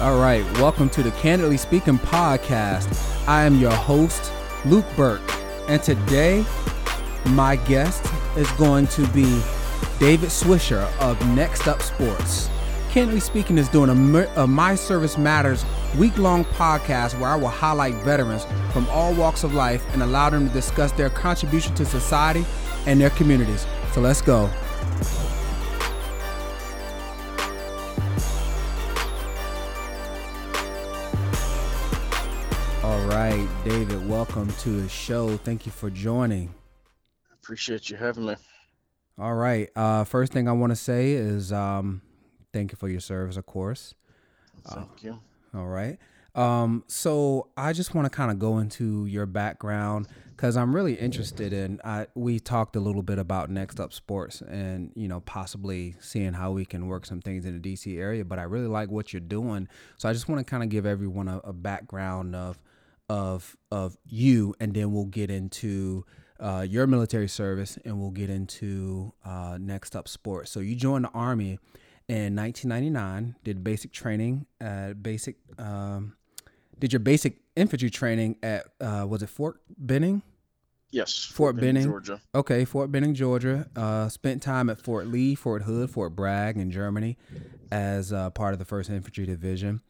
All right, welcome to the Candidly Speaking podcast. I am your host, Luke Burke, and today my guest is going to be David Swisher of Next Up Sports. Candidly Speaking is doing a, My Service Matters week long podcast where I will highlight veterans from all walks of life and allow them to discuss their contribution to society and their communities. So let's go. David, welcome to the show. Thank you for joining. Appreciate you having me. All right. Uh, first thing I want to say is um, thank you for your service, of course. Thank uh, you. All right. Um, so I just want to kind of go into your background because I'm really interested in. I we talked a little bit about Next Up Sports and you know possibly seeing how we can work some things in the DC area. But I really like what you're doing, so I just want to kind of give everyone a, a, background of of of you, and then we'll get into. Uh, your military service, and we'll get into uh, next up sports. So you joined the army in 1999, did basic training at basic um, did your basic infantry training at uh, was it Fort Benning? Yes, Fort, Fort Benning, Benning, Georgia. Okay, Fort Benning, Georgia. Uh, spent time at Fort Lee, Fort Hood, Fort Bragg in Germany, as uh, part of the First Infantry Division.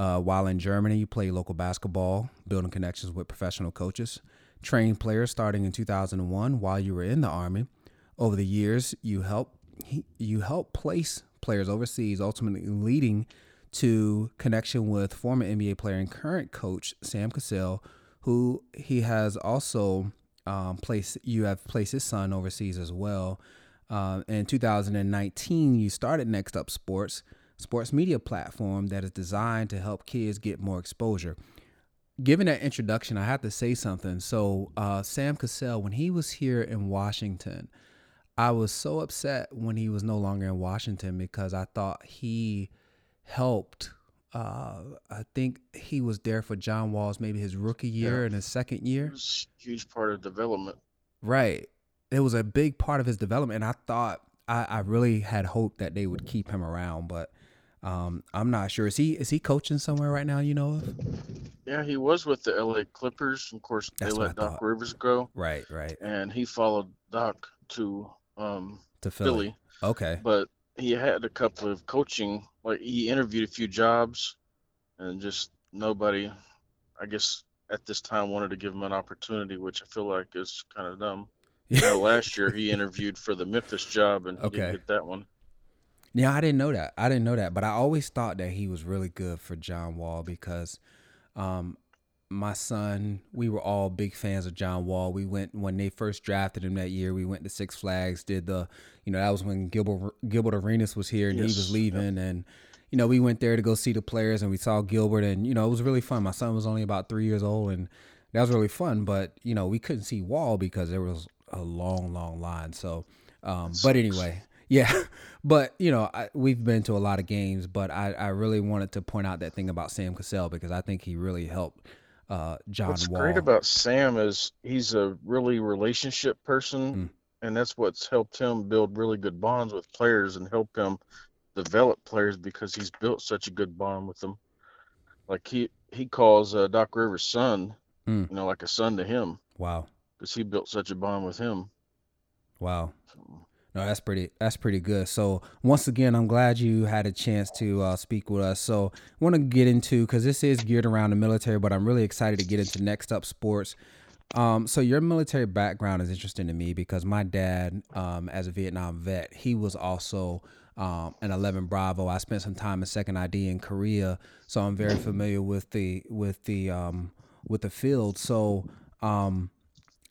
Uh, while in Germany, you play local basketball, building connections with professional coaches, trained players starting in 2001 while you were in the Army. Over the years, you helped you helped place players overseas, ultimately leading to connection with former NBA player and current coach Sam Cassell, who he has also um, placed. You have placed his son overseas as well. Uh, in 2019, you started Next Up Sports, sports media platform that is designed to help kids get more exposure. Given that introduction, I have to say something. So, uh, Sam Cassell, when he was here in Washington, I was so upset when he was no longer in Washington because I thought he helped. Uh, I think he was there for John Wall's maybe his rookie year yeah. and his second year. Huge part of development. Right. It was a big part of his development. And I thought I, I really had hoped that they would keep him around, but um, I'm not sure. Is he is he coaching somewhere right now? You know of? Yeah, he was with the LA Clippers. Of course, That's they let Doc thought. Rivers go. Right, right. And he followed Doc to um to Philly. Philly. Okay. But he had a couple of coaching like he interviewed a few jobs and just nobody I guess at this time wanted to give him an opportunity, which I feel like is kind of dumb. You know, last year he interviewed for the Memphis job and okay. didn't get that one. Yeah, I didn't know that. I didn't know that, but I always thought that he was really good for John Wall because um, my son, we were all big fans of John Wall. We went when they first drafted him that year. We went to Six Flags, did the, you know, that was when Gilbert Gilbert Arenas was here and yes. he was leaving, yep. and you know, we went there to go see the players and we saw Gilbert, and you know, it was really fun. My son was only about three years old, and that was really fun. But you know, we couldn't see Wall because there was a long, long line. So, um, but anyway, yeah. But you know, I, we've been to a lot of games, but I, I really wanted to point out that thing about Sam Cassell because I think he really helped uh, John What's Wall. great about Sam is he's a really relationship person, mm. and that's what's helped him build really good bonds with players and help him develop players because he's built such a good bond with them. Like he he calls uh, Doc Rivers' son, mm. you know, like a son to him. Wow. Because he built such a bond with him. Wow. So, no, that's pretty. That's pretty good. So once again, I'm glad you had a chance to uh, speak with us. So I want to get into because this is geared around the military, but I'm really excited to get into next up sports. Um, so your military background is interesting to me because my dad, um, as a Vietnam vet, he was also um, an 11 Bravo. I spent some time in Second ID in Korea, so I'm very familiar with the with the um, with the field. So um,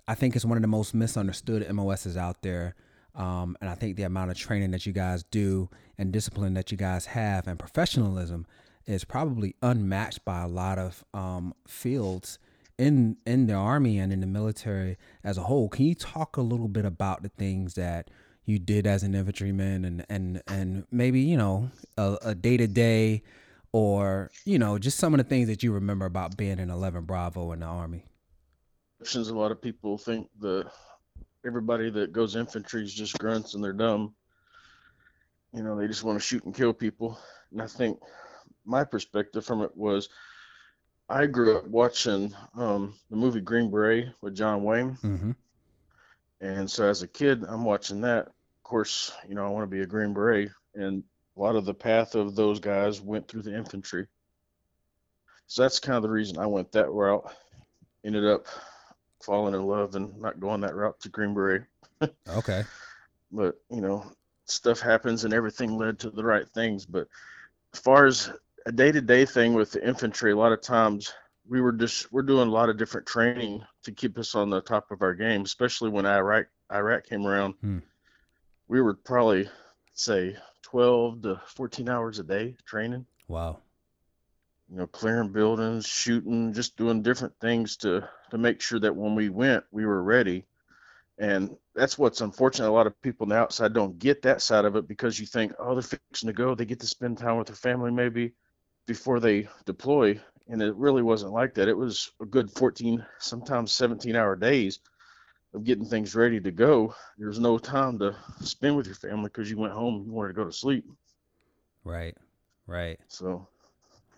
I think it's one of the most misunderstood MOSs out there. Um, and I think the amount of training that you guys do and discipline that you guys have and professionalism is probably unmatched by a lot of um, fields in in the army and in the military as a whole. Can you talk a little bit about the things that you did as an infantryman and and and maybe you know a day to day or you know just some of the things that you remember about being in 11 Bravo in the army? A lot of people think the everybody that goes infantry is just grunts and they're dumb. You know, they just want to shoot and kill people. And I think my perspective from it was I grew up watching um, the movie Green Beret with John Wayne. Mm-hmm. And so as a kid, I'm watching that. Of course, you know, I want to be a Green Beret. And a lot of the path of those guys went through the infantry. So that's kind of the reason I went that route. Ended up falling in love and not going that route to Green Beret. Okay. But, you know, stuff happens and everything led to the right things. But as far as a day to day thing with the infantry, a lot of times we were just we're doing a lot of different training to keep us on the top of our game, especially when Iraq Iraq came around. Hmm. We were probably say 12 to 14 hours a day training. Wow. You know, clearing buildings, shooting, just doing different things to to make sure that when we went, we were ready. And that's what's unfortunate. A lot of people on the outside don't get that side of it because you think, oh, they're fixing to go. They get to spend time with their family maybe before they deploy. And it really wasn't like that. It was a good 14, sometimes 17 hour days of getting things ready to go. There's no time to spend with your family because you went home, you wanted to go to sleep. Right. Right. So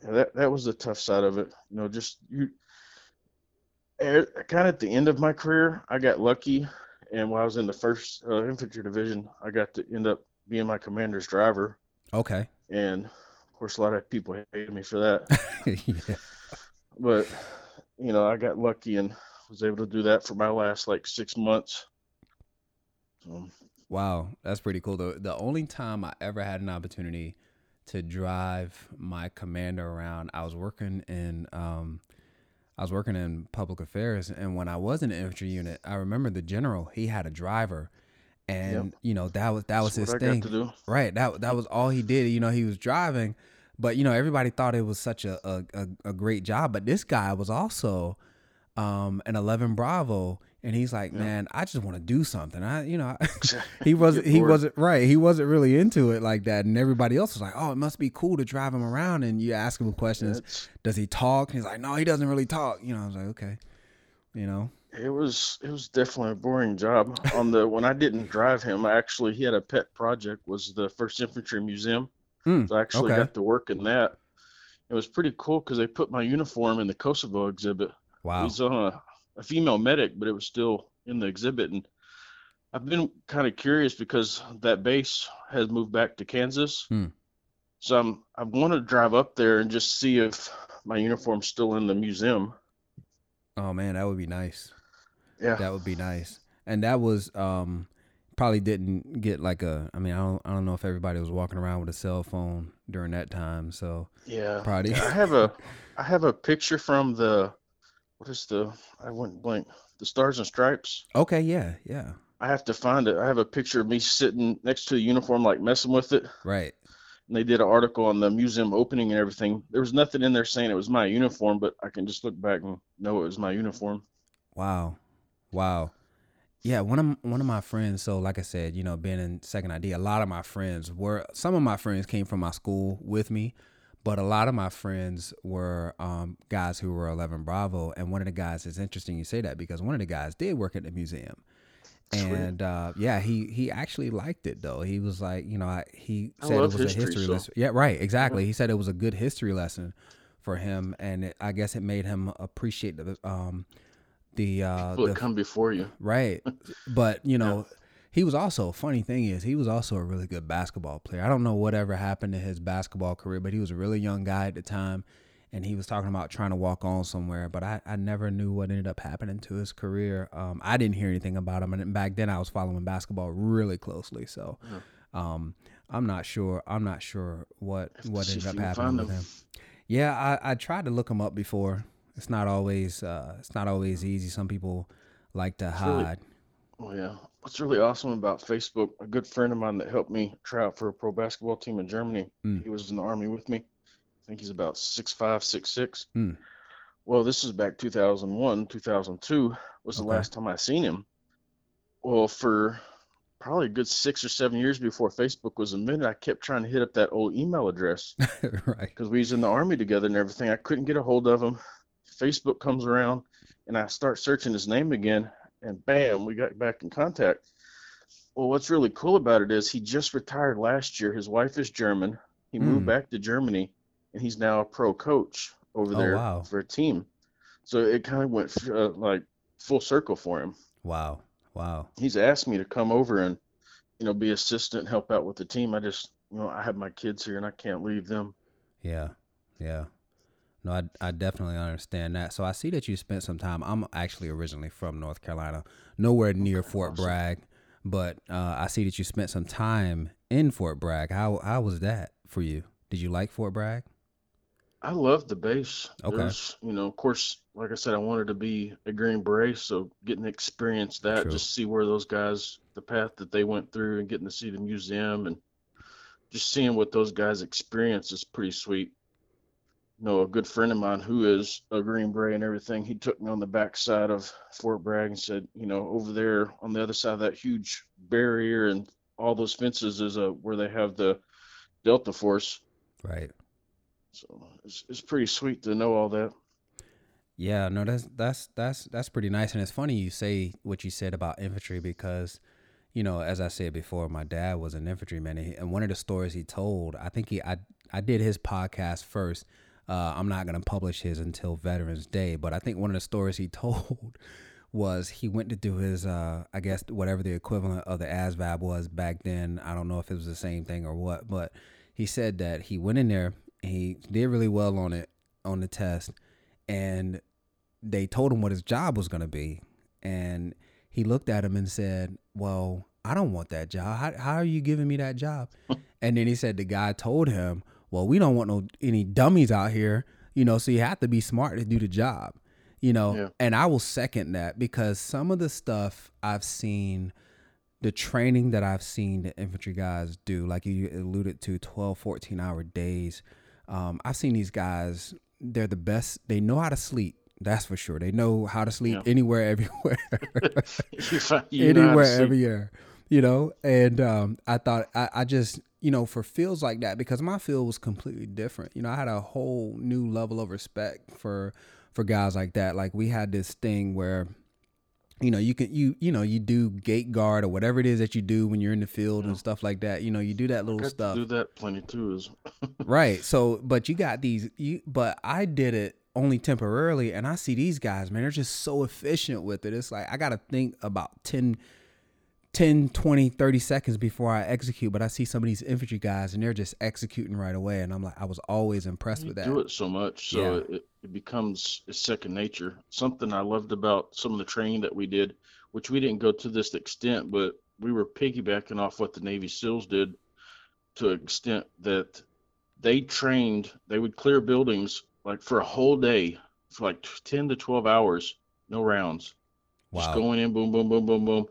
that that was the tough side of it. You know, just you kind of at the end of my career, I got lucky, and while I was in the first uh, infantry division, I got to end up being my commander's driver, Okay. and of course, a lot of people hated me for that. yeah. but you know, I got lucky and was able to do that for my last like six months. So, Wow, that's pretty cool. The only time I ever had an opportunity to drive my commander around, I was working in um I was working in public affairs and when I was in the infantry unit, I remember the general, he had a driver and you know, that was that was that's his thing. got to do. Right. That that was all he did. You know, he was driving, but you know, everybody thought it was such a a, a, a great job. But this guy was also um an eleven Bravo, and he's like, Yeah. man, I just want to do something. I, you know, he wasn't he wasn't right. He wasn't really into it like that, and everybody else was like, oh, it must be cool to drive him around. And you ask him questions, It's- does he talk? He's like, no, he doesn't really talk. You know, I was like, okay, you know, It was it was definitely a boring job. On the when I didn't drive him, I actually he had a pet project was the First Infantry Museum. Hmm, So I actually okay. got to work in that. It was pretty cool because they put my uniform in the Kosovo exhibit. It wow, was on a, a female medic, but it was still in the exhibit. And I've been kind of curious because that base has moved back to Kansas. Hmm. So I'm I want to drive up there and just see if my uniform's still in the museum. oh man, that would be nice. Yeah. That would be nice. And that was um probably didn't get like a I mean, I don't I don't know if everybody was walking around with a cell phone during that time. So Yeah. probably I have a I have a picture from the what is the I went blank the Stars and Stripes. Okay, yeah, yeah. I have to find it. I have a picture of me sitting next to the uniform, like messing with it. Right. And they did an article on the museum opening and everything. There was nothing in there saying it was my uniform, but I can just look back and know it was my uniform. Wow. Wow. Yeah, one of one of my friends, so like I said, you know, being in second ID, a lot of my friends were some of my friends came from my school with me, but a lot of my friends were um, guys who were 11 Bravo. And one of the guys, it's interesting you say that because one of the guys did work at the museum. And uh, yeah, he he actually liked it though. He was like, you know, I, he I said it love was a history, history so- lesson. Yeah, right, exactly. He said it was a good history lesson for him, and it, I guess it made him appreciate the um the uh People the that come before you. right. But you know, he was also funny thing is he was also a really good basketball player. I don't know whatever happened to his basketball career, but he was a really young guy at the time. And he was talking about trying to walk on somewhere, but I, I never knew what ended up happening to his career. Um, I didn't hear anything about him, and back then I was following basketball really closely. So, um, I'm not sure. I'm not sure what what ended up happening with him. Yeah, I, I tried to look him up before. It's not always uh, it's not always easy. Some people like to really- hide. Oh yeah. What's really awesome about Facebook, a good friend of mine that helped me try out for a pro basketball team in Germany. Mm. He was in the army with me. I think he's about six five, six six. Mm. Well, this is back 2001, 2002 was the Okay. last time I seen him. Well, for probably a good six or seven years before Facebook was invented, I kept trying to hit up that old email address right. because we was in the army together and everything. I couldn't get a hold of him. Facebook comes around and I start searching his name again, and bam, we got back in contact. Well, what's really cool about it is he just retired last year. His wife is German. He moved Mm. back to Germany, and he's now a pro coach over Oh, there wow. for a team. So it kind of went uh, like full circle for him. Wow. Wow. He's asked me to come over and you know be assistant, help out with the team. I just you know I have my kids here and I can't leave them. Yeah. Yeah. No, I, I definitely understand that. So I see that you spent some time. I'm actually originally from North Carolina, nowhere near Fort. Bragg, but uh, I see that you spent some time in Fort Bragg. How how was that for you? Did you like Fort Bragg? I love the base. Okay. There's, you know, of course, like I said, I wanted to be a Green Beret, so getting to experience that, True. just see where those guys, the path that they went through, and getting to see the museum, and just seeing what those guys experience is pretty sweet. You know, a good friend of mine who is a Green Beret and everything, he took me on the backside of Fort Bragg and said, you know, over there on the other side of that huge barrier and all those fences is a where they have the Delta Force. Right. So it's it's pretty sweet to know all that. Yeah, no, that's that's that's that's pretty nice, and it's funny you say what you said about infantry because, you know, as I said before, my dad was an infantryman, and, he, and one of the stories he told, I think he I I did his podcast first. Uh, I'm not gonna publish his until Veterans Day, but I think one of the stories he told was he went to do his uh I guess whatever the equivalent of the ASVAB was back then. I don't know if it was the same thing or what, but he said that he went in there, he did really well on it on the test, and they told him what his job was going to be. And he looked at him and said, Well, I don't want that job. How, how are you giving me that job? and then he said, The guy told him, Well, we don't want no any dummies out here, you know, so you have to be smart to do the job, you know. Yeah. And I will second that because some of the stuff I've seen, the training that I've seen the infantry guys do, like you alluded to, 12, 14 hour days. Um, I've seen these guys, they're the best. They know how to sleep. That's for sure. They know how to sleep Yeah. anywhere, everywhere, You anywhere, everywhere. You know, and um, I thought I, I just you know for fields like that because my field was completely different. You know, I had a whole new level of respect for for guys like that. Like we had this thing where you know you can you you know you do gate guard or whatever it is that you do when you're in the field and stuff like that. You know, you do that little stuff. do that plenty too. Is Right. So, but you got these, you, but I did it only temporarily. And I see these guys, man, they're just so efficient with it. It's like, I got to think about 10, 10, 20, 30 seconds before I execute. But I see some of these infantry guys and they're just executing right away. And I'm like, I was always impressed you with that. do it so much, so Yeah. it, it becomes second nature. Something I loved about some of the training that we did, which we didn't go to this extent, but we were piggybacking off what the Navy SEALs did to an extent that they trained. They would clear buildings like for a whole day, for like ten to twelve hours, no rounds. Just going in, boom, boom, boom, boom, boom.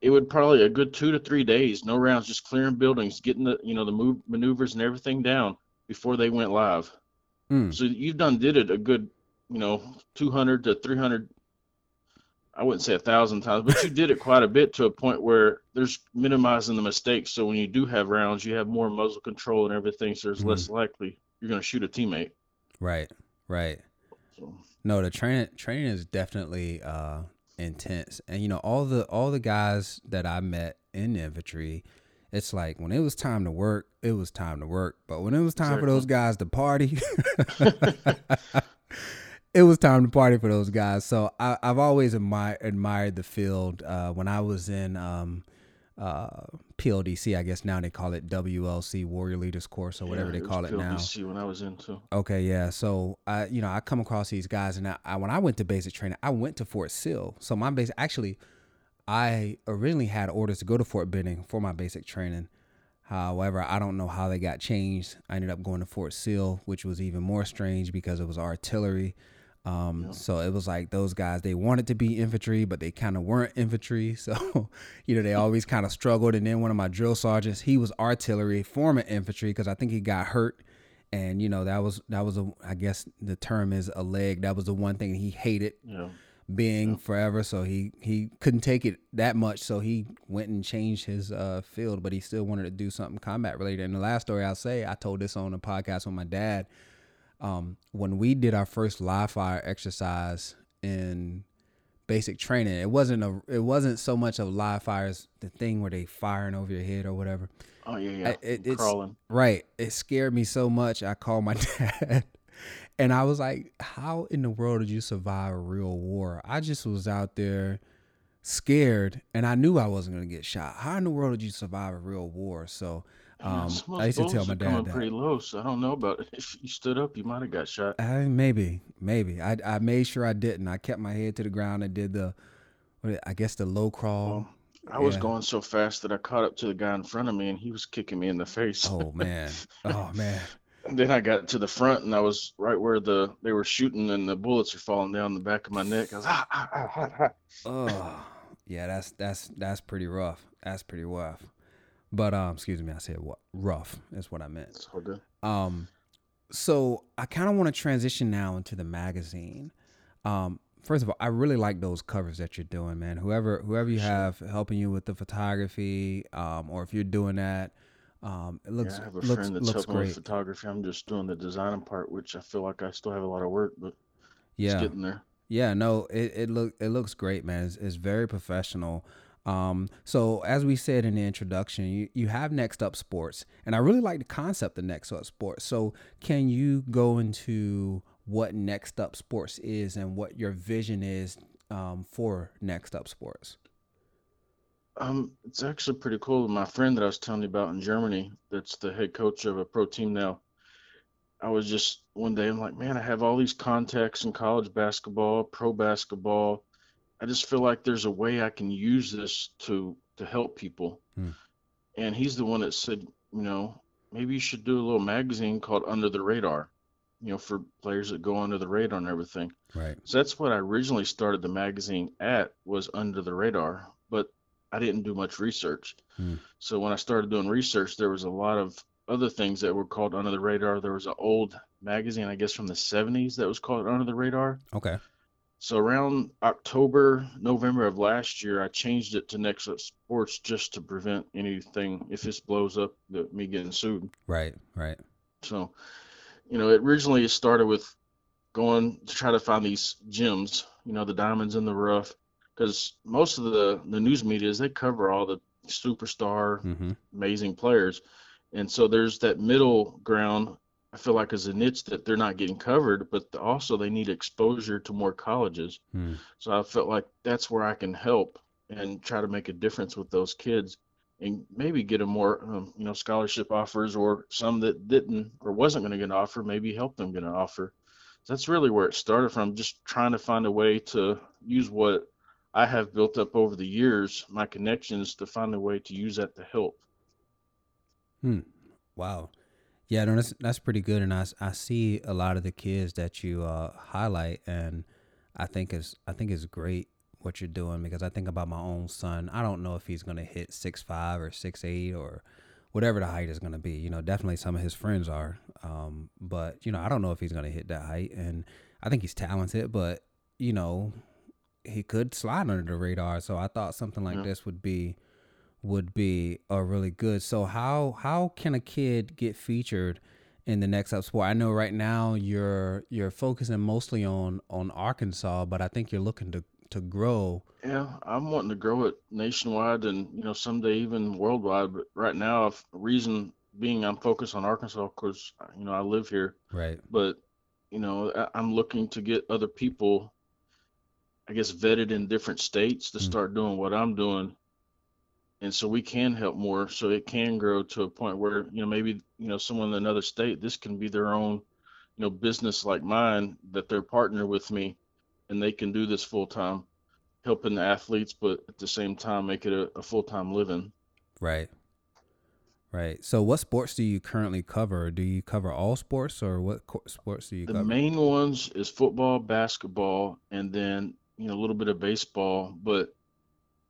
It would probably a good two to three days, no rounds, just clearing buildings, getting the you know the move maneuvers and everything down before they went live. Mm. So you've done did it a good, you know, two hundred to three hundred. I wouldn't say a thousand times, but you did it quite a bit to a point where there's minimizing the mistakes. So when you do have rounds, you have more muzzle control and everything, so it's less likely you're going to shoot a teammate. Right. Right. So No, the training training is definitely uh intense. And you know, all the all the guys that I met in infantry, it's like when it was time to work, it was time to work. But when it was time for those guys to party, it was time to party for those guys. So I, I've always admired admired the field. Uh, when I was in um, uh, PLDC, I guess now they call it WLC Warrior Leaders Course or whatever yeah, they call it now. PLDC when I was into. Okay, yeah. So I, you know, I come across these guys, and I, I when I went to basic training, I went to Fort Sill. So my base actually, I originally had orders to go to Fort Benning for my basic training. However, I don't know how they got changed. I ended up going to Fort Sill, which was even more strange because it was artillery. Um, So it was like those guys, they wanted to be infantry, but they kind of weren't infantry. So, you know, they always kind of struggled. And then one of my drill sergeants, he was artillery, former infantry, because I think he got hurt. And, you know, that was, that was, a, I guess the term is a leg. That was the one thing he hated Yeah. being forever. So he, he couldn't take it that much. So he went and changed his uh, field, but he still wanted to do something combat related. And the last story I'll say, I told this on a podcast with my dad um, when we did our first live fire exercise in basic training. It wasn't a it wasn't so much of live fires, the thing where they firing over your head or whatever. Oh yeah, yeah. I- it- it's Crawling. right. It scared me so much. I called my dad, and I was like, "How in the world did you survive a real war?" I just was out there scared, and I knew I wasn't gonna get shot. How in the world did you survive a real war? So, um, I used to tell my dad that. pretty low, so I don't know about it. if you stood up, you might have got shot. I, maybe, maybe. I I made sure I didn't. I kept my head to the ground and did the, what, I guess the low crawl. Well, I was Yeah. going so fast that I caught up to the guy in front of me, and he was kicking me in the face. Oh man. Oh man. And then I got to the front, and I was right where the they were shooting, and the bullets were falling down the back of my neck. I was ah, ah, ah, ah, ah. Oh, yeah. That's that's that's pretty rough. That's pretty rough. But um, excuse me. I said what rough is what I meant. It's. Um, so I kind of want to transition now into the magazine. Um, first of all, I really like those covers that you're doing, man. Whoever whoever you Sure. have helping you with the photography, um, or if you're doing that, um, it looks yeah, I have a looks friend that's looks helping with photography. I'm just doing the designing part, which I feel like I still have a lot of work, but it's Yeah. getting there. Yeah, no, it it look it looks great, man. It's, it's very professional. Um, so as we said in the introduction, you, you have Next Up Sports, and I really like the concept of Next Up Sports. So can you go into what Next Up Sports is and what your vision is um, for Next Up Sports? Um, it's actually pretty cool. My friend that I was telling you about in Germany, that's the head coach of a pro team now. I was just one day, I'm like, man, I have all these contacts in college basketball, pro basketball. I just feel like there's a way I can use this to to help people. Hmm. And he's the one that said, you know, maybe you should do a little magazine called Under the Radar, you know, for players that go under the radar and everything. Right. So that's what I originally started the magazine at was under the radar, but I didn't do much research. Hmm. So when I started doing research, there was a lot of other things that were called under the radar. There was an old magazine, I guess from the 70s that was called Under the Radar. Okay. So around October, November of last year, I changed it to Next Up Sports just to prevent anything if this blows up, that me getting sued. Right. Right. So, you know, it originally started with going to try to find these gems, you know, the diamonds in the rough, because most of the the news media is they cover all the superstar, Mm-hmm. amazing players, and so there's that middle ground. I feel like is a niche that they're not getting covered, but also they need exposure to more colleges. Hmm. So I felt like that's where I can help and try to make a difference with those kids and maybe get them more, um, you know, scholarship offers or some that didn't or wasn't going to get an offer, maybe help them get an offer. So that's really where it started from, just trying to find a way to use what I have built up over the years, my connections, to find a way to use that to help. Hmm wow. Yeah, no, that's that's pretty good, and I, I see a lot of the kids that you uh, highlight, and I think it's I think it's great what you're doing because I think about my own son. I don't know if he's gonna hit six five or six eight or whatever the height is gonna be. You know, definitely some of his friends are, um, but you know, I don't know if he's gonna hit that height, and I think he's talented, but you know, he could slide under the radar. So I thought something like Yeah. this would be would be uh, really good. So how how can a kid get featured in the next up sport? I know right now you're you're focusing mostly on on Arkansas, but I think you're looking to to grow. Yeah, I'm wanting to grow it nationwide and, you know, someday even worldwide. But right now, reason being I'm focused on Arkansas because, you know, I live here. Right. But, you know, I- I'm looking to get other people, I guess, vetted in different states to Mm. start doing what I'm doing. And so we can help more so it can grow to a point where, you know, maybe, you know, someone in another state, this can be their own, you know, business like mine that they're partner with me and they can do this full time, helping the athletes, but at the same time make it a, a full time living. Right. Right. So what sports do you currently cover? Do you cover all sports or what co- sports do you The cover? main ones is football, basketball, and then, you know, a little bit of baseball, but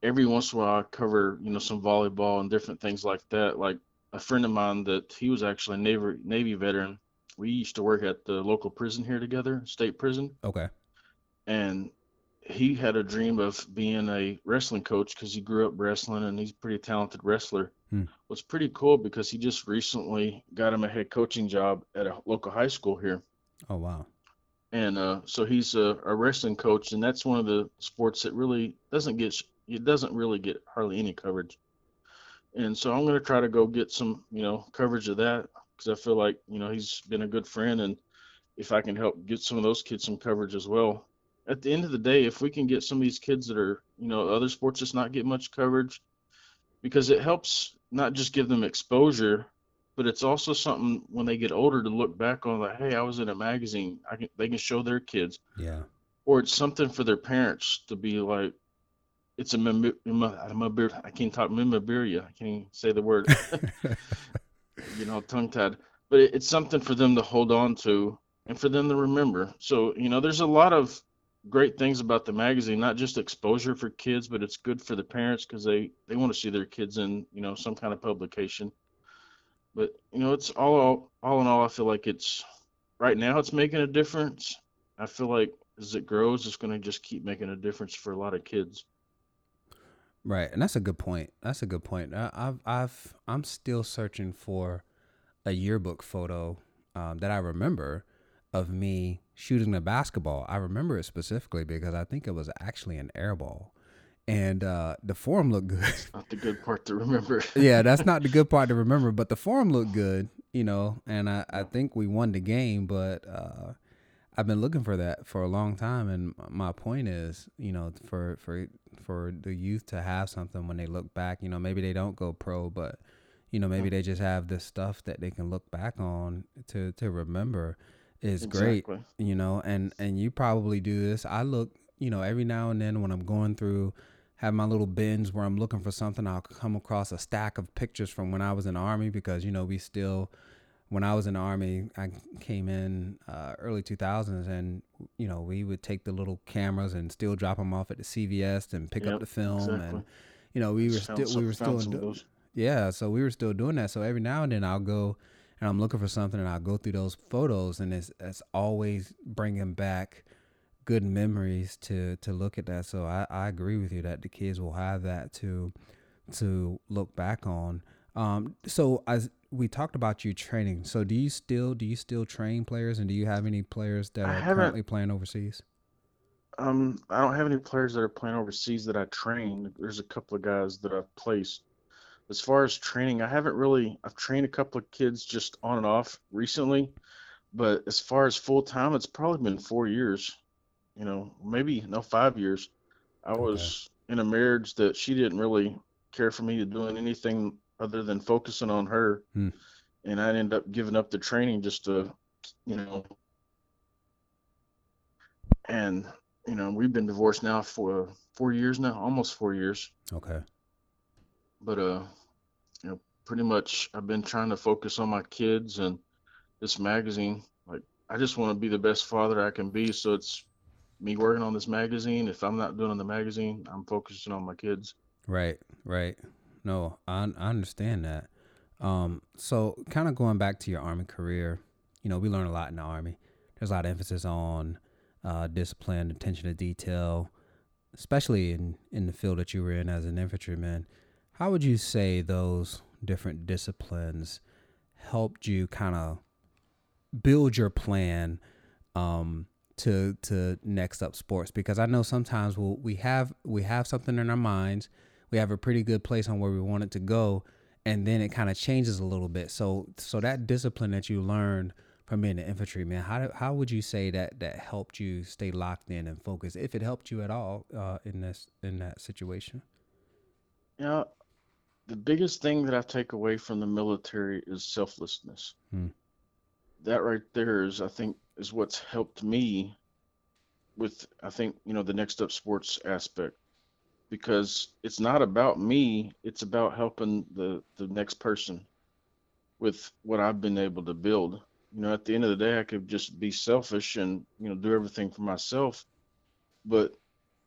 every once in a while I cover, you know, some volleyball and different things like that. Like a friend of mine that he was actually a Navy Navy veteran. We used to work at the local prison here together, state prison, okay. and he had a dream of being a wrestling coach because he grew up wrestling and he's a pretty talented wrestler. Hmm. What's pretty cool because he just recently got him a head coaching job at a local high school here. Oh wow. and uh, so he's a, a, wrestling coach, and that's one of the sports that really doesn't get it doesn't really get hardly any coverage. And so I'm gonna try to go get some you know coverage of that because I feel like you know he's been a good friend, and if I can help get some of those kids some coverage as well. At the end of the day, if we can get some of these kids that are you know other sports just not get much coverage, because it helps not just give them exposure but it's also something when they get older to look back on like hey i was in a magazine i can they can show their kids yeah or it's something for their parents to be like it's a mem- i can't talk memorabilia. I can't say the word. You know tongue tied. But it's something for them to hold on to and for them to remember. So you know there's a lot of great things about the magazine not just exposure for kids but it's good for the parents because they they want to see their kids in you know some kind of publication. But you know, it's all all in all, I feel like it's right now it's making a difference. I feel like as it grows, it's going to just keep making a difference for a lot of kids. Right, and that's a good point. That's a good point. I, have I've I'm still searching for a yearbook photo um, that I remember of me shooting the basketball. I remember it specifically because I think it was actually an air ball and uh, the form looked good. not the good part to remember. yeah, that's not the good part to remember, but the form looked good, you know. And I, I think we won the game, but uh, I've been looking for that for a long time. And my point is, you know, for for for the youth to have something when they look back, you know, maybe they don't go pro, but you know, maybe they just have this stuff that they can look back on to to remember is exactly. great, you know. And and you probably do this. I look, you know, every now and then when I'm going through have my little bins where I'm looking for something. I'll come across a stack of pictures from when I was in the army because you know we still, when I was in the army, I came in uh, early 2000s, and you know we would take the little cameras and still drop them off at the CVS and pick yep, up the film, exactly. and you know we were still we were still do- yeah, so we were still doing that. So every now and then I'll go and I'm looking for something, and I'll go through those photos, and it's it's always bringing back good memories to to look at that. So I, I agree with you that the kids will have that to to look back on. Um, so as we talked about you training, so do you still do you still train players, and do you have any players that are currently playing overseas? Um, I don't have any players that are playing overseas that I train. There's a couple of guys that I've placed. As far as training, I haven't really. I've trained a couple of kids just on and off recently, but as far as full time, it's probably been four years you know, maybe no five years. I okay. was in a marriage that she didn't really care for me to doing anything other than focusing on her, hmm. and I ended up giving up the training just to, you know, and you know we've been divorced now for four years now, almost four years. Okay. But uh, you know, pretty much I've been trying to focus on my kids and this magazine. Like I just want to be the best father I can be, so it's me working on this magazine, if I'm not doing the magazine, I'm focusing on my kids. Right, right. No, I I understand that. Um, so kind of going back to your army career, you know, we learn a lot in the army. There's a lot of emphasis on uh, discipline, attention to detail, especially in in the field that you were in as an infantryman. How would you say those different disciplines helped you kind of build your plan um, to to next up sports because I know sometimes we'll, we have we have something in our minds, we have a pretty good place on where we want it to go, and then it kind of changes a little bit. So so that discipline that you learned from being an infantryman, how how would you say that that helped you stay locked in and focused, if it helped you at all uh, in this in that situation? Yeah, the biggest thing that I take away from the military is selflessness. Hmm. That right there is, I think, is what's helped me with I think you know the next up sports aspect because it's not about me it's about helping the the next person with what I've been able to build. You know at the end of the day I could just be selfish and you know do everything for myself but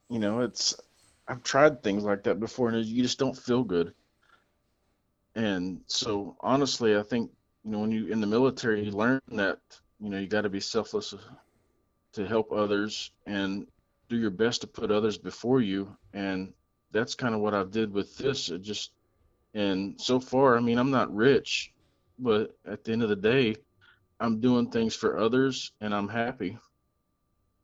you know it's I've tried things like that before and you just don't feel good. And so honestly I think you know when you in the military you learn that you know you got to be selfless to help others and do your best to put others before you and that's kind of what i did with this it just and so far i mean i'm not rich but at the end of the day i'm doing things for others and i'm happy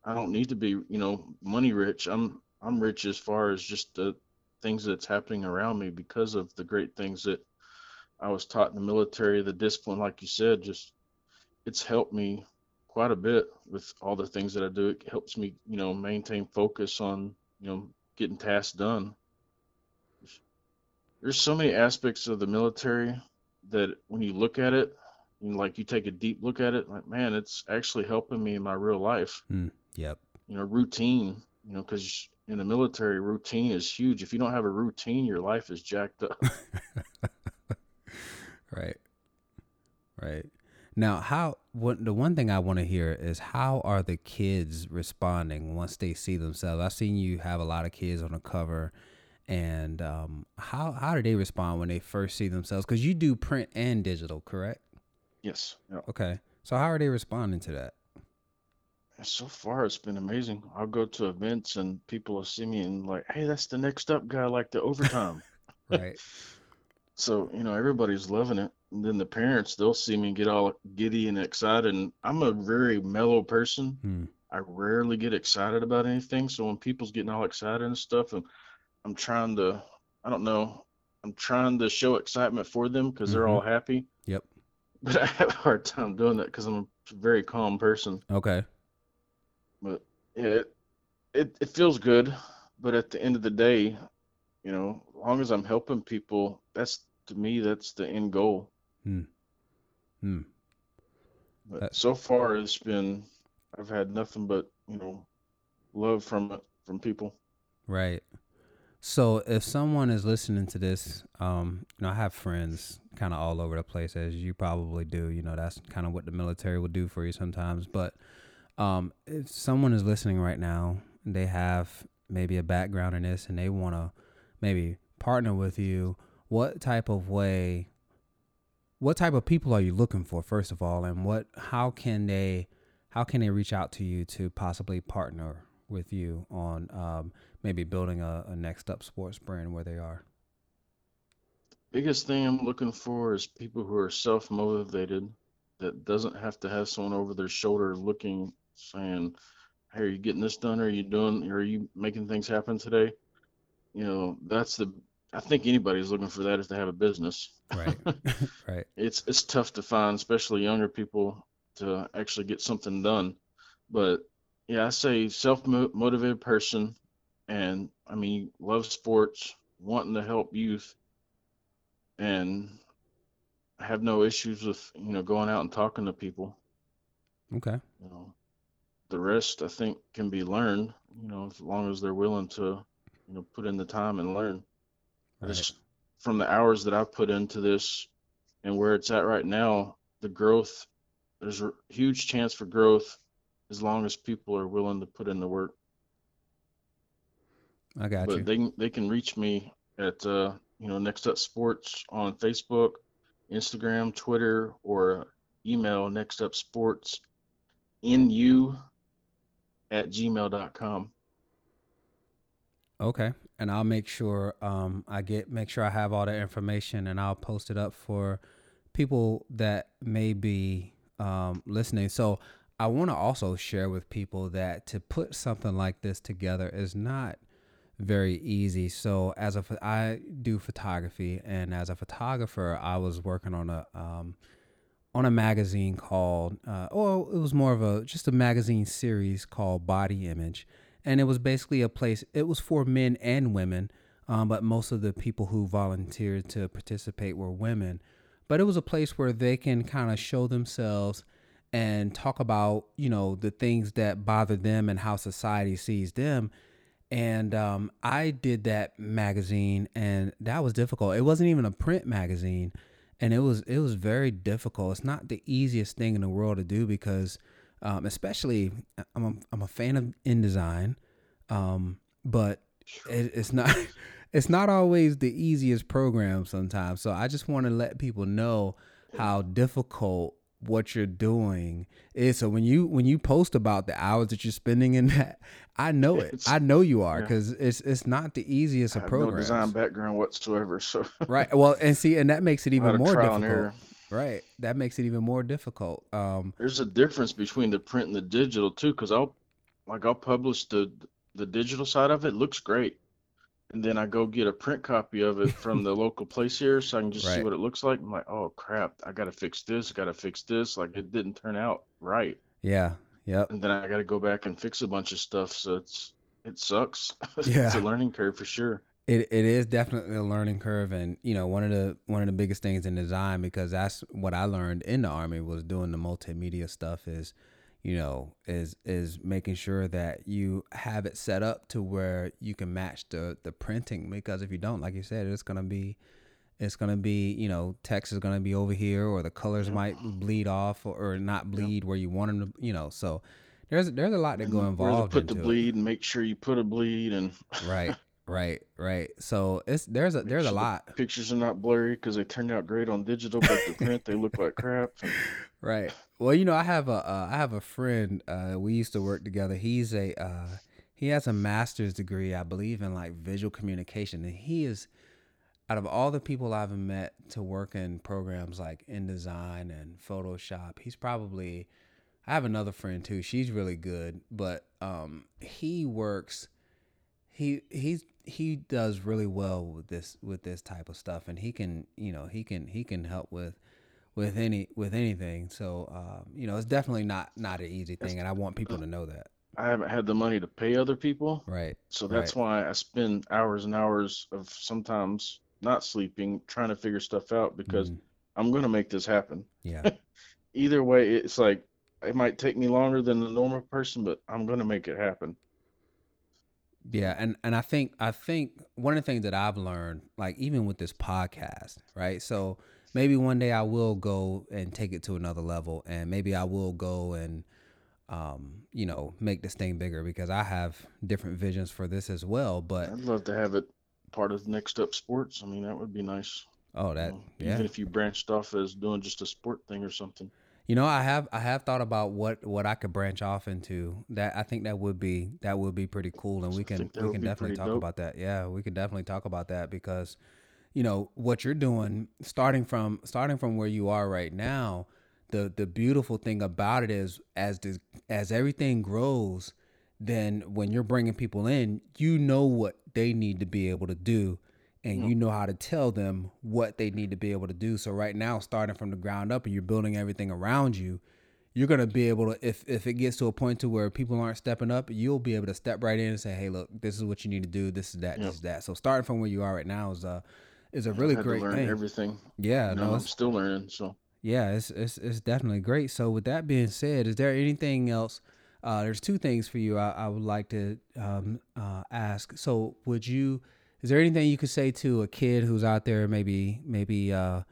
I don't need to be, you know, money rich. I'm I'm rich as far as just the things that's happening around me because of the great things that I was taught in the military, the discipline, like you said, just it's helped me quite a bit with all the things that I do. It helps me, you know, maintain focus on, you know, getting tasks done. There's so many aspects of the military that when you look at it, and like you take a deep look at it, like man, it's actually helping me in my real life. Mm, yep. You know, routine. You know, because in the military, routine is huge. If you don't have a routine, your life is jacked up. right. Right. Now, how what the one thing I want to hear is how are the kids responding once they see themselves? I've seen you have a lot of kids on the cover, and um, how how do they respond when they first see themselves? Because you do print and digital, correct? Yes. Yeah. Okay. So how are they responding to that? So far, it's been amazing. I'll go to events and people will see me and like, hey, that's the next up guy, like the overtime. right. so you know everybody's loving it. And then the parents, they'll see me get all giddy and excited. And I'm a very mellow person. Hmm. I rarely get excited about anything. So when people's getting all excited and stuff, and I'm trying to, I don't know, I'm trying to show excitement for them because they're Mhm. all happy. Yep. But I have a hard time doing that because I'm a very calm person. Okay. But yeah, it, it it feels good. But at the end of the day, you know, as long as I'm helping people, that's to me that's the end goal. Hmm. But That- so far, it's been I've had nothing but you know love from it from people. Right. So if someone is listening to this, um, you know, I have friends kind of all over the place, as you probably do. You know, that's kind of what the military will do for you sometimes. But um, if someone is listening right now, they have maybe a background in this, and they want to maybe partner with you. What type of way? What type of people are you looking for, first of all, and what? How can they? How can they reach out to you to possibly partner with you on um, maybe building a, a next up sports brand where they are. Biggest thing I'm looking for is people who are self motivated, that doesn't have to have someone over their shoulder looking, saying, "Hey, are you getting this done? Are you doing? Are you making things happen today?" You know, that's the. I think anybody's looking for that if they have a business. Right. right. it's it's tough to find, especially younger people, to actually get something done. But yeah, I say self-motivated person, and I mean love sports, wanting to help youth, and have no issues with you know going out and talking to people. Okay. You know, the rest I think can be learned. You know, as long as they're willing to, you know, put in the time and learn. Right. Just from the hours that I've put into this and where it's at right now, the growth, there's a huge chance for growth as long as people are willing to put in the work. I got But you. they can they can reach me at uh, you know Next Up Sports on Facebook, Instagram, Twitter, or email Next Up Sports nu at gmail.com. Okay. And I'll make sure um, I get make sure I have all the information and I'll post it up for people that may be um, listening. So I want to also share with people that to put something like this together is not very easy. So as a I do photography and as a photographer, I was working on a um, on a magazine called uh, or it was more of a just a magazine series called Body Image and it was basically a place it was for men and women um, but most of the people who volunteered to participate were women. But it was a place where they can kind of show themselves and talk about you know the things that bother them and how society sees them. And um, i did that magazine and that was difficult. It wasn't even a print magazine. And it was it was very difficult. It's not the easiest thing in the world to do because um, especially I'm a, I'm a fan of InDesign, um, but it, it's not it's not always the easiest program sometimes. So I just want to let people know how difficult what you're doing is. So when you when you post about the hours that you're spending in that, I know it. It's- I know you are yeah. because it's it's not the easiest I of have no design background whatsoever, so right. Well, and see, and that makes it even more difficult. Right. That makes it even more difficult. Um, There's a difference between the print and the digital too, because I'll like I'll publish the the digital side of it. Looks great, and then I go get a print copy of it from the local place here, so I can just see what it looks like. I'm like, oh crap, I gotta fix this. I gotta fix this. Like it didn't turn out right, Yeah. Yep. and then I gotta go back and fix a bunch of stuff. So it's it sucks. Yeah. It's a learning curve for sure. It it is definitely a learning curve, and you know one of the one of the biggest things in design because that's what I learned in the army was doing the multimedia stuff is, you know, is is making sure that you have it set up to where you can match the the printing because if you don't, like you said, it's gonna be, it's gonna be you know text is gonna be over here or the colors might bleed off or, or not bleed where you want them to, you know. So there's there's a lot that go where to involved put the into it. bleed and make sure you put a bleed and Right, right, right. So it's there's a there's a lot. pictures are not blurry because they turned out great on digital, but the print they look like crap. Right. Well, you know, I have a uh, I have a friend. Uh, we used to work together. He's a uh, he has a master's degree, I believe, in like visual communication, and he is out of all the people I've met to work in programs like InDesign and Photoshop. He's probably I have another friend too. She's really good, but um, he works. He he's he does really well with this with this type of stuff, and he can you know he can he can help with with any with anything. So um, you know, it's definitely not not an easy thing, and I want people to know that. I haven't had the money to pay other people, Right. so Right. that's why I spend hours and hours of sometimes not sleeping trying to figure stuff out because Mm, I'm gonna make this happen. yeah. Either way, it's like it might take me longer than the normal person, but I'm gonna make it happen. Yeah, and and I think I think one of the things that I've learned, like even with this podcast, right? So maybe one day I will go and take it to another level, and maybe I will go and um, you know, make this thing bigger because I have different visions for this as well. But I'd love to have it part of Next Up Sports. I mean, that would be nice. oh, You that know, yeah. even if you branched off as doing just a sport thing or something. You know, I have I have thought about what what I could branch off into. That I think that would be that would be pretty cool, and we can we can definitely talk dope. about that. Yeah, we can definitely talk about that because, you know, what you're doing, starting from starting from where you are right now, the the beautiful thing about it is as this as everything grows, then when you're bringing people in, you know what they need to be able to do and Yeah. you know how to tell them what they need to be able to do. So right now, starting from the ground up and you're building everything around you, you're gonna be able to if if it gets to a point to where people aren't stepping up, you'll be able to step right in and say, Hey, look, this is what you need to do, this is that, Yep. this is that. So starting from where you are right now is a is a really great learn thing. everything. Yeah, You know, no, I'm still learning. So yeah, it's it's it's definitely great. So with that being said, is there anything else? Uh, there's two things for you I, I would like to um, uh, ask. So would you? Is there anything you could say to a kid who's out there? Maybe maybe uh,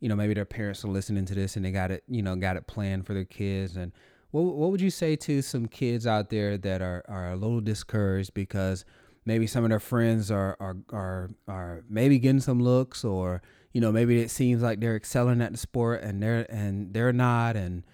you know maybe their parents are listening to this and they got it you know got it planned for their kids. And what what would you say to some kids out there that are are a little discouraged because maybe some of their friends are are are are maybe getting some looks or you know maybe it seems like they're excelling at the sport and they're and they're not and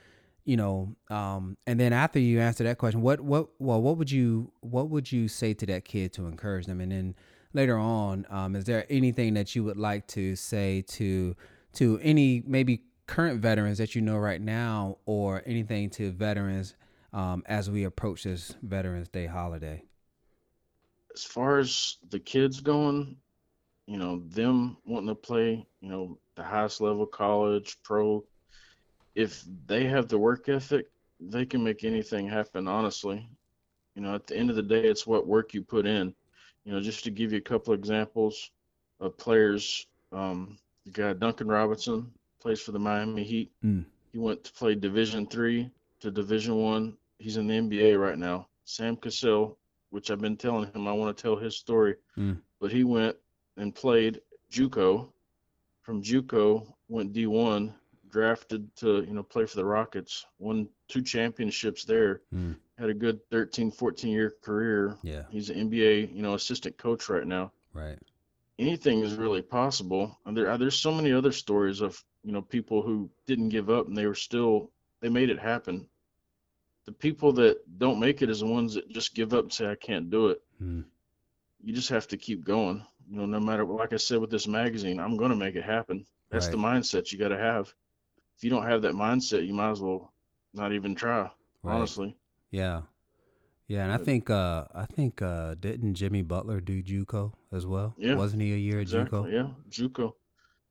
you know um and then after you answer that question what what well what would you what would you say to that kid to encourage them and then later on um is there anything that you would like to say to to any maybe current veterans that you know right now or anything to veterans um as we approach this veterans day holiday as far as the kids going, you know, them wanting to play, you know, the highest level college, pro, if they have the work ethic, they can make anything happen, honestly. You know, at the end of the day, it's what work you put in. You know, just to give you a couple examples of players, um, you got Duncan Robinson, plays for the Miami Heat. Mm. He went to play Division three to Division one. He's in the NBA right now. Sam Cassell, which I've been telling him I want to tell his story, Mm. but he went and played JUCO. From JUCO, went D1, drafted to you know play for the Rockets. Won two championships there. Mm. Had a good 13, 14 year career. yeah He's an NBA you know assistant coach right now. right Anything is really possible. And there, there's so many other stories of you know people who didn't give up and they were still they made it happen. The people that don't make it is the ones that just give up and say I can't do it. Mm. You just have to keep going. You know, no matter like I said with this magazine, I'm going to make it happen. That's the mindset you got to have. If you don't have that mindset, you might as well not even try. right Honestly, Yeah. Yeah, and I think uh I think uh didn't Jimmy Butler do JUCO as well? Yeah, Wasn't he a year at Exactly. JUCO? Yeah. JUCO.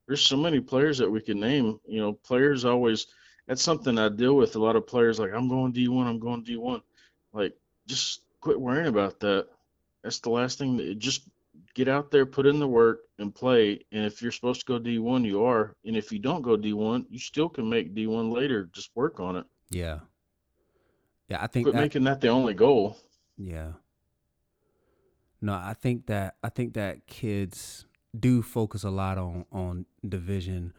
There's so many players that we can name. You know, players always, that's something I deal with a lot of players like, I'm going D1, I'm going D1. Like, just quit worrying about that. That's the last thing that just get out there, put in the work and play. And if you're supposed to go D1, you are. And if you don't go D1, you still can make D1 later. Just work on it. Yeah. Yeah, I think Quit that making that the only goal. yeah. No, I think that I think that kids do focus a lot on on division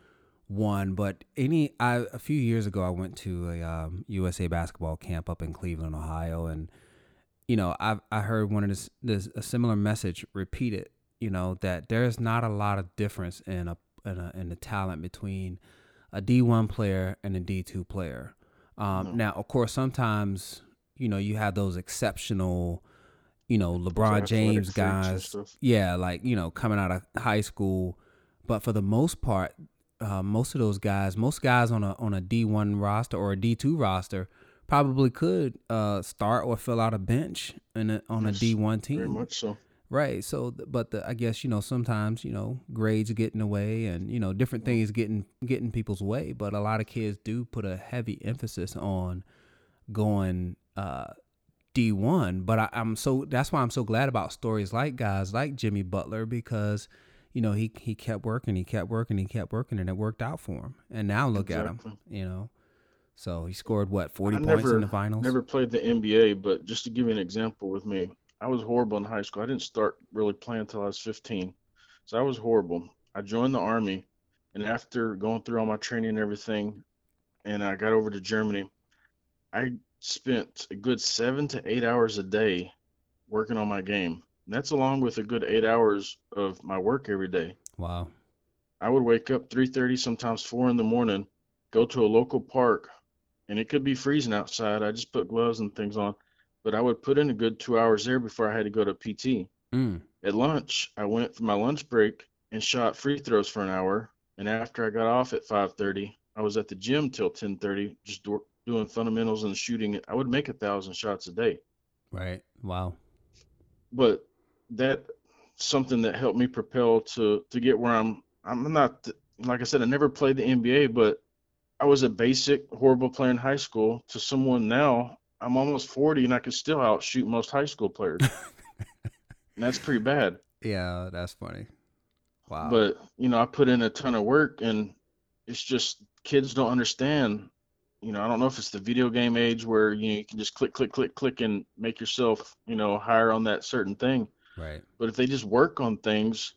1, but any I a few years ago I went to a um, USA basketball camp up in Cleveland, Ohio and you know, I I heard one of this this a similar message repeated, you know, that there's not a lot of difference in a in a in the talent between a D1 player and a D2 player. Um, No. Now, of course, sometimes you know you have those exceptional, you know, LeBron James guys, yeah, like you know, coming out of high school. But for the most part, uh, most of those guys, most guys on a on a D one roster or a D two roster, probably could uh, start or fill out a bench in a, on a Yes, D one Very team. much so. Right. So, but the, I guess you know sometimes you know grades get in the way, and you know different things getting getting people's way. But a lot of kids do put a heavy emphasis on going uh, D one. But I, I'm so that's why I'm so glad about stories like guys like Jimmy Butler because you know he he kept working, he kept working, he kept working, and it worked out for him. And now look at him. You know. So he scored what forty I points in the finals. never played the NBA, but just to give you an example with me, I was horrible in high school. I didn't start really playing until I was 15. So I was horrible. I joined the army, and after going through all my training and everything, and I got over to Germany, I spent a good seven to eight hours a day working on my game. And that's along with a good eight hours of my work every day. Wow. I would wake up 3:30, sometimes 4 in the morning, go to a local park, and it could be freezing outside. I just put gloves and things on, but I would put in a good two hours there before I had to go to PT. Mm. At lunch, I went for my lunch break and shot free throws for an hour, and after I got off at 5:30, I was at the gym till 10:30, just do, doing fundamentals and shooting. I would make a thousand shots a day, Right. Wow. but that something that helped me propel to to get where I'm. I'm not like I said, I never played the NBA, but I was a basic horrible player in high school to someone now. I'm almost 40 and I can still outshoot most high school players. and that's pretty bad. Yeah, that's funny. Wow. But, you know, I put in a ton of work and it's just kids don't understand. You know, I don't know if it's the video game age where you know you can just click, click, click, click and make yourself, you know, higher on that certain thing. right. But if they just work on things,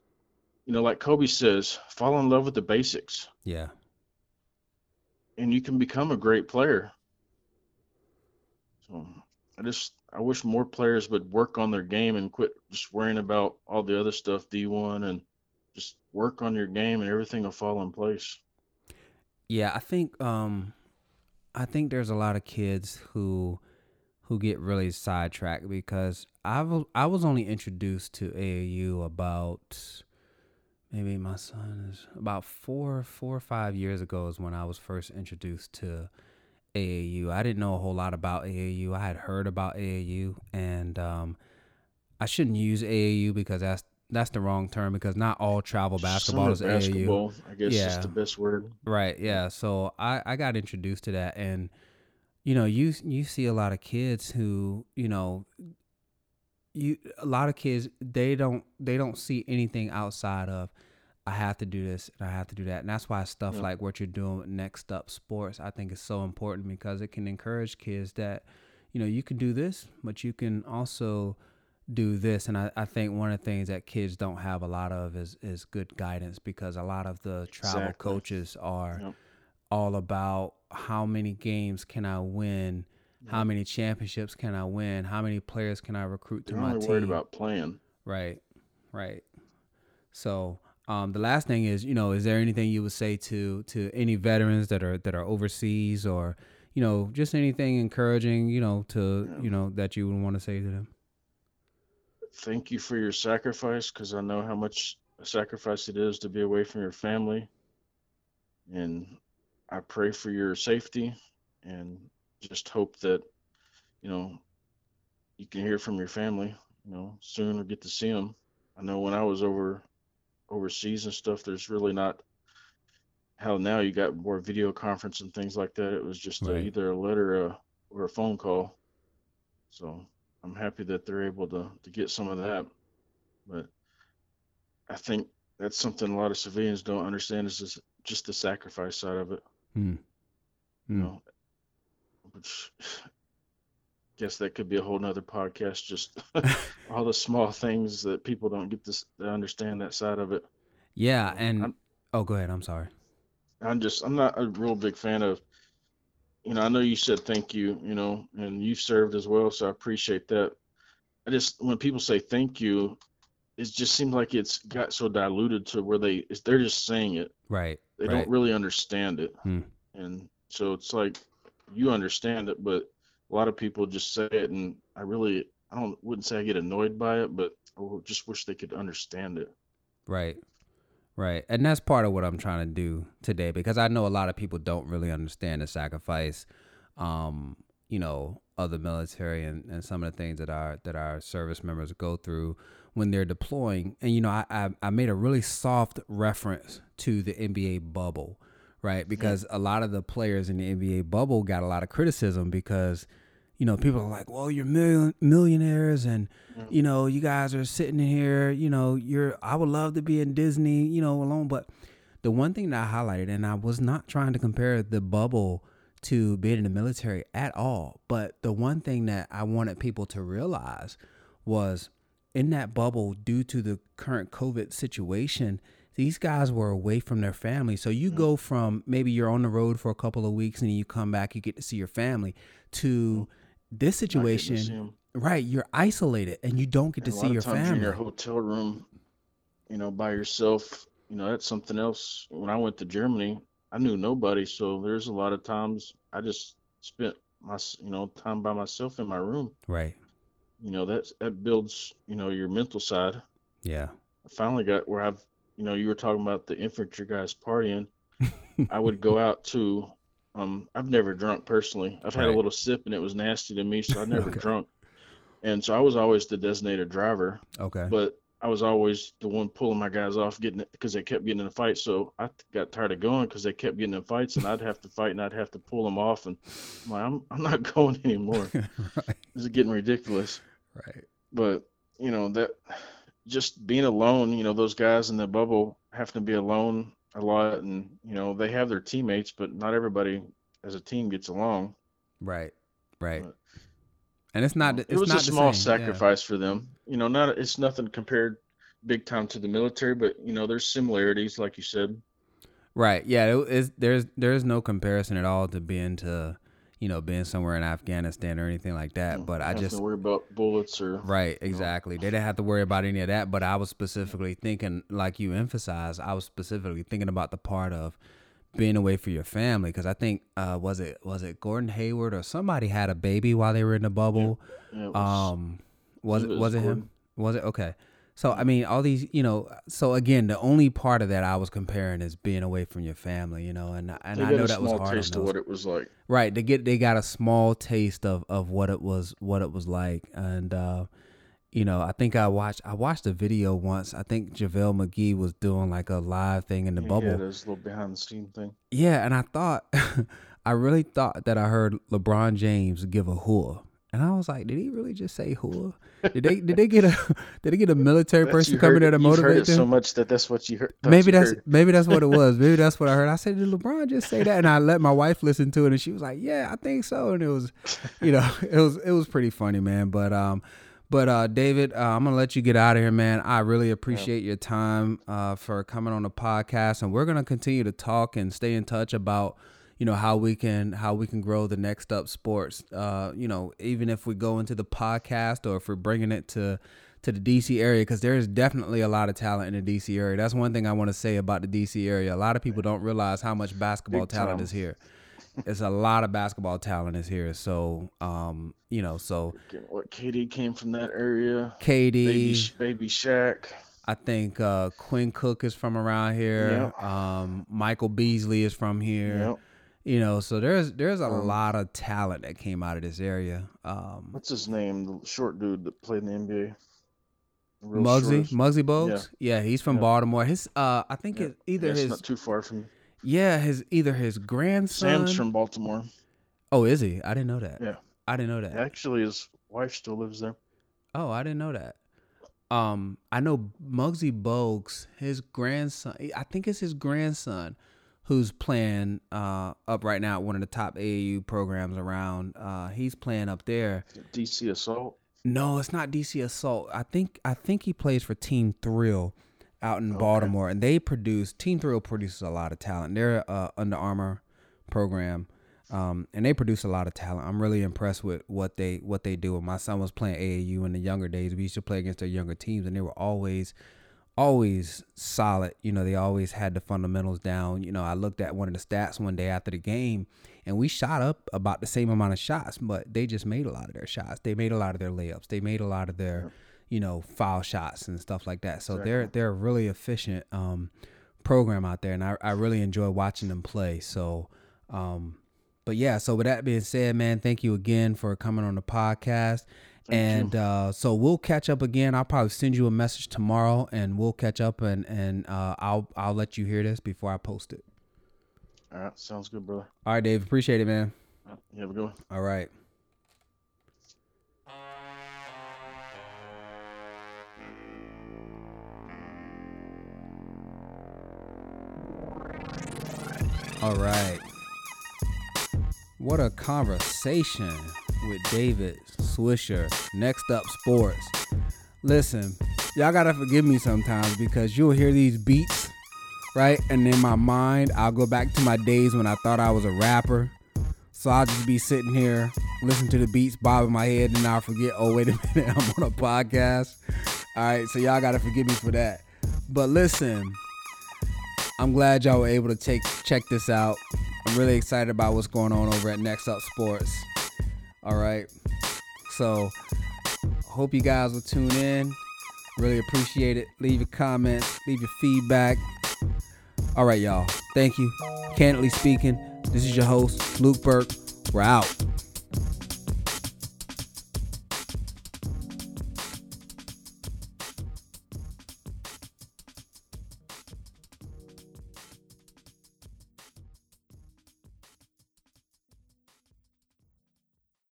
you know, like Kobe says, fall in love with the basics Yeah. and you can become a great player. So I just I wish more players would work on their game and quit just worrying about all the other stuff D1 and just work on your game and everything will fall in place. Yeah, I think um I think there's a lot of kids who who get really sidetracked because I was I was only introduced to AAU about maybe my son is about four four or five years ago is when I was first introduced to AAU. I didn't know a whole lot about AAU. I had heard about AAU and um I shouldn't use AAU because that's that's the wrong term because not all travel basketball Summer is AAU. basketball, I guess Yeah. is the best word. Right. Yeah. So I I got introduced to that, and you know, you you see a lot of kids who you know, you a lot of kids they don't they don't see anything outside of I have to do this and I have to do that, and that's why stuff Yeah. like what you're doing with Next Up Sports I think is so important because it can encourage kids that you know you can do this, but you can also do this and I, I think one of the things that kids don't have a lot of is is good guidance because a lot of the travel Exactly. coaches are Yep. all about how many games can I win, how many championships can I win, how many players can I recruit to They're my only team. worried about playing. Right, right. So um, the last thing is, you know, is there anything you would say to to any veterans that are that are overseas or you know just anything encouraging, you know, to you know that you would want to say to them? Thank you for your sacrifice because I know how much sacrifice it is to be away from your family. And I pray for your safety and just hope that, you know, you can hear from your family, you know, soon or get to see them. I know when I was over overseas and stuff, there's really not how now you got more video conference and things like that. It was just Right. either a letter uh, or a phone call. So I'm happy that they're able to to get some of that. But I think that's something a lot of civilians don't understand is just, just the sacrifice side of it. Hmm. You Hmm. know, which guess that could be a whole nother podcast. Just all the small things that people don't get to, understand that side of it. Yeah, and I'm- oh, go ahead. I'm sorry. I'm just I'm not a real big fan of you know, I know you said thank you, you know, and you've served as well, so I appreciate that. I just when people say thank you, it just seems like it's got so diluted to where they they're just saying it. Right. They right. don't really understand it. Hmm. And so it's like you understand it, but a lot of people just say it and I really I don't wouldn't say I get annoyed by it, but I just wish they could understand it. Right. Right. And that's part of what I'm trying to do today because I know a lot of people don't really understand the sacrifice um, you know, of the military and, and some of the things that our that our service members go through when they're deploying. And you know, I I, I made a really soft reference to the NBA bubble, right? Because a lot of the players in the NBA bubble got a lot of criticism because you know, people are like, "Well, you're million, millionaires, and mm-hmm. you know, you guys are sitting in here. You know, you're. I would love to be in Disney, you know, alone." But the one thing that I highlighted, and I was not trying to compare the bubble to being in the military at all, but the one thing that I wanted people to realize was in that bubble, due to the current COVID situation, these guys were away from their family. So you mm-hmm. go from maybe you're on the road for a couple of weeks and then you come back, you get to see your family, to mm-hmm. This Not getting to see situation, right? You're isolated and you don't get to And see your of times you're family. in your hotel room, you know, by yourself. You know, that's something else. When I went to Germany, I knew nobody, so there's a lot of times I just spent my, you know, time by myself in my room. Right. You know, that that builds, you know, your mental side. Yeah. I finally got where I've, you know, you were talking about the infantry guys partying. I would go out to, um, I've never drunk personally. I've had a little sip and it was nasty to me, so I never Okay. drunk. And so I was always the designated driver Okay. but I was always the one pulling my guys off, getting it because they kept getting in a fight. So I got tired of going because they kept getting in fights, and I'd have to fight, and I'd have to pull them off, and I'm like, I'm, I'm not going anymore. right. This is getting ridiculous. Right. But you know that just being alone, you know, those guys in the bubble have to be alone a lot, and you know they have their teammates, but not everybody as a team gets along. Right. Right. But, And it's not. it It's was not a small same. Yeah. sacrifice for them. You know, not it's nothing compared big time to the military, but you know, there's similarities, like you said. Right. Yeah. It, there's there's no comparison at all to being to, you know, being somewhere in Afghanistan or anything like that. But I just worry about bullets or right exactly. They didn't have to worry about any of that. But I was specifically thinking, like you emphasized, I was specifically thinking about the part of being away for your family because I think uh, was it was it Gordon Hayward or somebody had a baby while they were in the bubble. yeah, it was- Um, was it it was was it him? Was it okay? So I mean, all these, you know. So again, the only part of that I was comparing is being away from your family, you know, and and I know that was hard taste of what it was like. Right, they get they got a small taste of of what it was what it was like, and uh, you know, I think I watched I watched a video once. I think JaVale McGee was doing like a live thing in the Yeah, bubble. Yeah, there's a little behind the scene thing. Yeah, and I thought, I really thought that I heard LeBron James give a hooah, and I was like, did he really just say hooah? Did they did they get a did they get a military person coming there to motivate it them? so much that that's what you heard. maybe you that's heard. maybe that's what it was. Maybe that's what I heard. I said, did LeBron just say that? And I let my wife listen to it, and she was like, yeah, I think so. And it was, you know, it was it was pretty funny, man. But um, but uh, David, uh, I'm gonna let you get out of here, man. I really appreciate your time uh for coming on the podcast, and we're gonna continue to talk and stay in touch about you know how we can how we can grow the next up sports uh you know even if we go into the podcast or if we're bringing it to to the DC area because there is definitely a lot of talent in the DC area that's one thing I want to say about the DC area a lot of people don't realize how much basketball Big talent time. is here it's a lot of basketball talent is here so um you know so What KD came from that area. KD Baby, baby Shaq. I think uh Quinn Cook is from around here Yep. um Michael Beasley is from here Yep. You know, so there's there's a Um, lot of talent that came out of this area. Um, What's his name? The short dude that played in the NBA. Real Muggsy, shortest. Muggsy Bogues. Yeah. he's from Yeah. Baltimore. His uh, I think Yeah. it, either Yeah, his not too far from. yeah his either his grandson. Sam's from Baltimore. oh, is he? I didn't know that. Yeah. I didn't know that. Actually, his wife still lives there. Oh, I didn't know that. Um, I know Muggsy Bogues, his grandson. I think it's his grandson who's playing uh up right now at one of the top AAU programs around. Uh, he's playing up there. DC Assault. No, it's not DC Assault. I think I think he plays for Team Thrill out in Okay. Baltimore, and they produce Team Thrill produces a lot of talent. They're a Under Armour program, um, and they produce a lot of talent. I'm really impressed with what they what they do. When my son was playing AAU in the younger days, we used to play against their younger teams, and they were always always solid. You know, they always had the fundamentals down. You know, I looked at one of the stats one day after the game, and we shot up about the same amount of shots, but they just made a lot of their shots. They made a lot of their layups. They made a lot of their, you know, foul shots and stuff like that. So they're they're a really efficient um, program out there, and I, I really enjoy watching them play. So, um, but yeah. So with that being said, man, thank you again for coming on the podcast. Thank and uh, so we'll catch up again. I'll probably send you a message tomorrow, and we'll catch up, and and uh, I'll I'll let you hear this before I post it. All right, sounds good, brother. All right, Dave. Appreciate it, man. You have a good one. All right. All right. What a conversation with David Swisher. Next up, sports. Listen, y'all gotta forgive me sometimes because you'll hear these beats, right? And in my mind, I'll go back to my days when I thought I was a rapper. So I'll just be sitting here, listen to the beats, bobbing my head, and I'll forget, oh, wait a minute, I'm on a podcast. All right, so y'all gotta forgive me for that. But listen, I'm glad y'all were able to take check this out. I'm really excited about what's going on over at Next Up Sports. All right. So hope you guys will tune in. Really appreciate it. Leave your comments, leave your feedback. All right, y'all. Thank you. Candidly speaking, this is your host, Luke Burke. We're out.